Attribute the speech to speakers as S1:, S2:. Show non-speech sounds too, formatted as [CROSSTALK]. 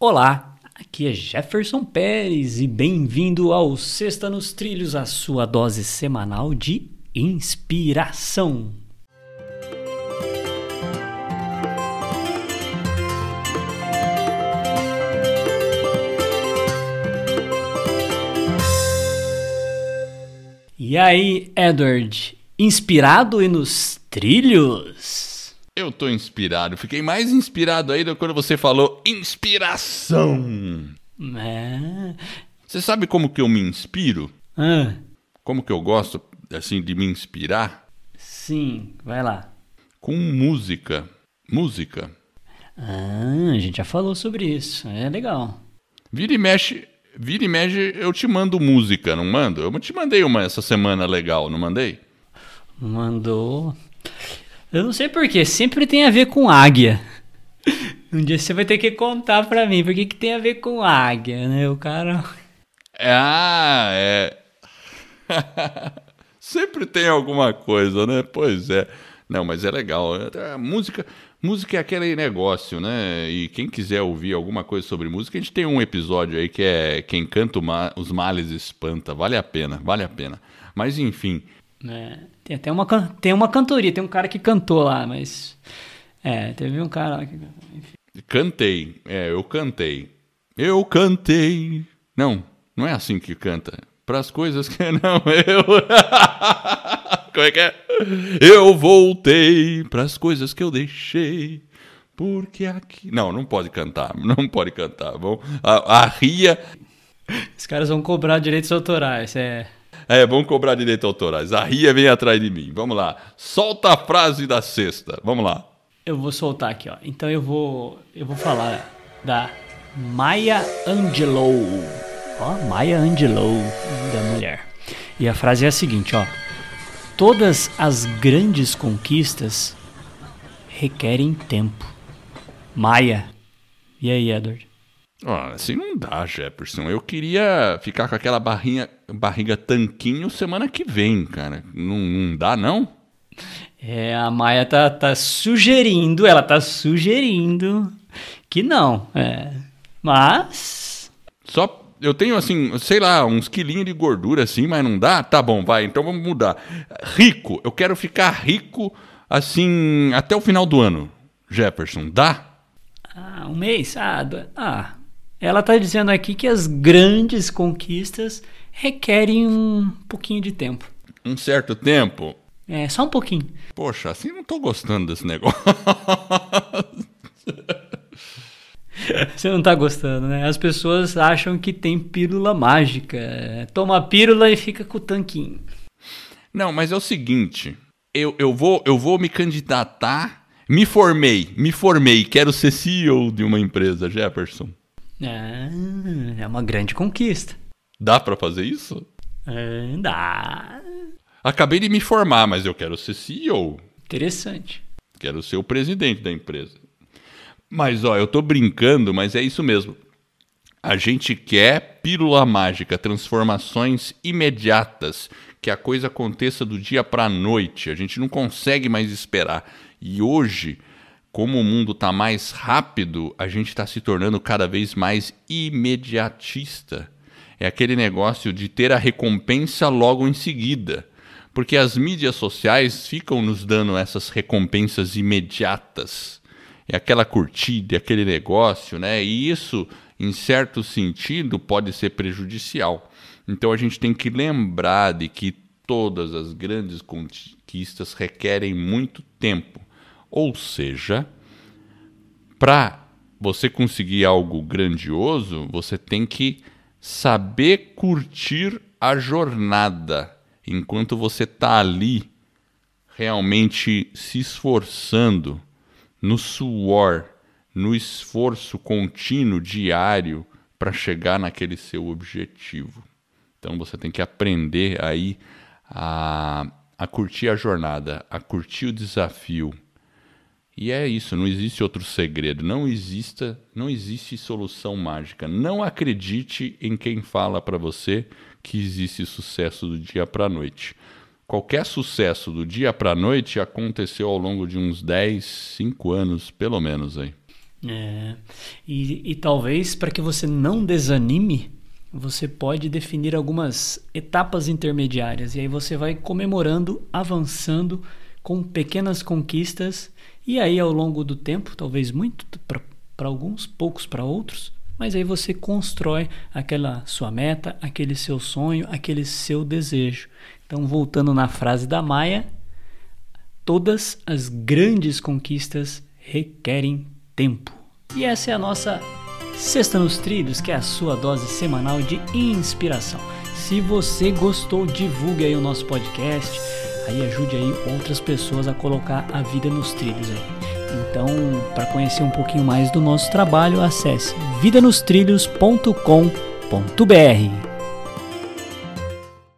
S1: Olá, aqui é Jefferson Pérez e bem-vindo ao Sexta nos Trilhos, a sua dose semanal de inspiração. E aí, Edward, inspirado e nos trilhos?
S2: Eu tô inspirado. Fiquei mais inspirado ainda quando você falou inspiração.
S1: É.
S2: Você sabe como que eu me inspiro?
S1: Ah,
S2: Como que eu gosto, assim, de me inspirar?
S1: sim, vai lá.
S2: Com música. Música.
S1: Ah, a gente já falou sobre isso. É legal.
S2: Vira e mexe, vira e mexe, eu te mando música, não mando? Eu te mandei uma essa semana legal, não mandei?
S1: Mandou. Eu não sei porquê, sempre tem a ver com águia. [LAUGHS] Um dia você vai ter que contar pra mim por que tem a ver com águia, né? O cara.
S2: Ah, é. [LAUGHS] Sempre tem alguma coisa, né? Pois é. Não, mas é legal. É, a música, música é aquele negócio, né? E quem quiser ouvir alguma coisa sobre música, a gente tem um episódio aí que é Quem canta ma- os males espanta. Vale a pena, vale a pena. Mas enfim,
S1: né, tem até uma, tem uma cantoria, tem um cara que cantou lá, mas. É, teve um cara lá que. Enfim.
S2: cantei. É, eu cantei. Eu cantei. Não, não é assim que canta. Para as coisas que [LAUGHS] não eu. [LAUGHS] Como é que é? Eu voltei para as coisas que eu deixei. Porque aqui. Não, não pode cantar. [LAUGHS] Não pode cantar. Vamos... A, a Ria.
S1: Os caras vão cobrar direitos autorais. É.
S2: É, vamos cobrar direito autorais. A Ria vem atrás de mim. Vamos lá. Solta a frase da sexta. Vamos lá.
S1: Eu vou soltar aqui, ó. Então eu vou. Eu vou falar da Maya Angelou. Ó, Maya Angelou da mulher. E a frase é a seguinte, ó. Todas as grandes conquistas requerem tempo. Maia. E aí, Edward?
S2: Ah, assim não dá, Jefferson. Eu queria ficar com aquela barrinha, barriga tanquinho semana que vem, cara. Não, não dá, não?
S1: É, a Maia tá, tá sugerindo, ela tá sugerindo que não. É. Mas.
S2: Só eu tenho assim, sei lá, uns quilinhos de gordura assim, mas não dá? Tá bom, vai, então vamos mudar. Rico, eu quero ficar rico assim até o final do ano. Jefferson, dá?
S1: Ah, um mês? Ah, do- ah, ela tá dizendo aqui que as grandes conquistas requerem um pouquinho de tempo.
S2: Um certo tempo?
S1: É, só um pouquinho.
S2: Poxa, assim não tô gostando desse negócio. [LAUGHS]
S1: Você não tá gostando, né? As pessoas acham que tem pílula mágica. Toma a pílula e fica com o tanquinho.
S2: Não, mas é o seguinte, eu, eu, vou, eu vou me candidatar, me formei, me formei, quero ser CEO de uma empresa, Jefferson.
S1: Ah, é uma grande conquista.
S2: Dá pra fazer isso?
S1: É, dá.
S2: Acabei de me formar, mas eu quero ser CEO,
S1: Interessante.
S2: quero ser o presidente da empresa. Mas ó, eu tô brincando, mas é isso mesmo. A gente quer pílula mágica, transformações imediatas, que a coisa aconteça do dia para a noite. A gente não consegue mais esperar. E hoje, como o mundo está mais rápido, a gente está se tornando cada vez mais imediatista. É aquele negócio de ter a recompensa logo em seguida. Porque as mídias sociais ficam nos dando essas recompensas imediatas é aquela curtida, é aquele negócio, né? E isso, em certo sentido, pode ser prejudicial. Então a gente tem que lembrar de que todas as grandes conquistas requerem muito tempo. Ou seja, para você conseguir algo grandioso, você tem que saber curtir a jornada enquanto você está ali realmente se esforçando no suor, no esforço contínuo, diário, para chegar naquele seu objetivo. Então você tem que aprender aí a, a curtir a jornada, a curtir o desafio. E é isso, não existe outro segredo, não exista, não existe solução mágica. Não acredite em quem fala para você que existe sucesso do dia para a noite. Qualquer sucesso do dia para a noite aconteceu ao longo de uns 10, 5 anos, pelo menos aí.
S1: É. E, e talvez para que você não desanime, você pode definir algumas etapas intermediárias e aí você vai comemorando, avançando com pequenas conquistas e aí ao longo do tempo, talvez muito para alguns, poucos para outros, mas aí você constrói aquela sua meta, aquele seu sonho, aquele seu desejo. Então, voltando na frase da Maia, todas as grandes conquistas requerem tempo. E essa é a nossa Sexta nos Trilhos, que é a sua dose semanal de inspiração. Se você gostou, divulgue aí o nosso podcast, aí ajude aí outras pessoas a colocar a vida nos trilhos aí. Então, para conhecer um pouquinho mais do nosso trabalho, acesse vidanostrilhos.com.br.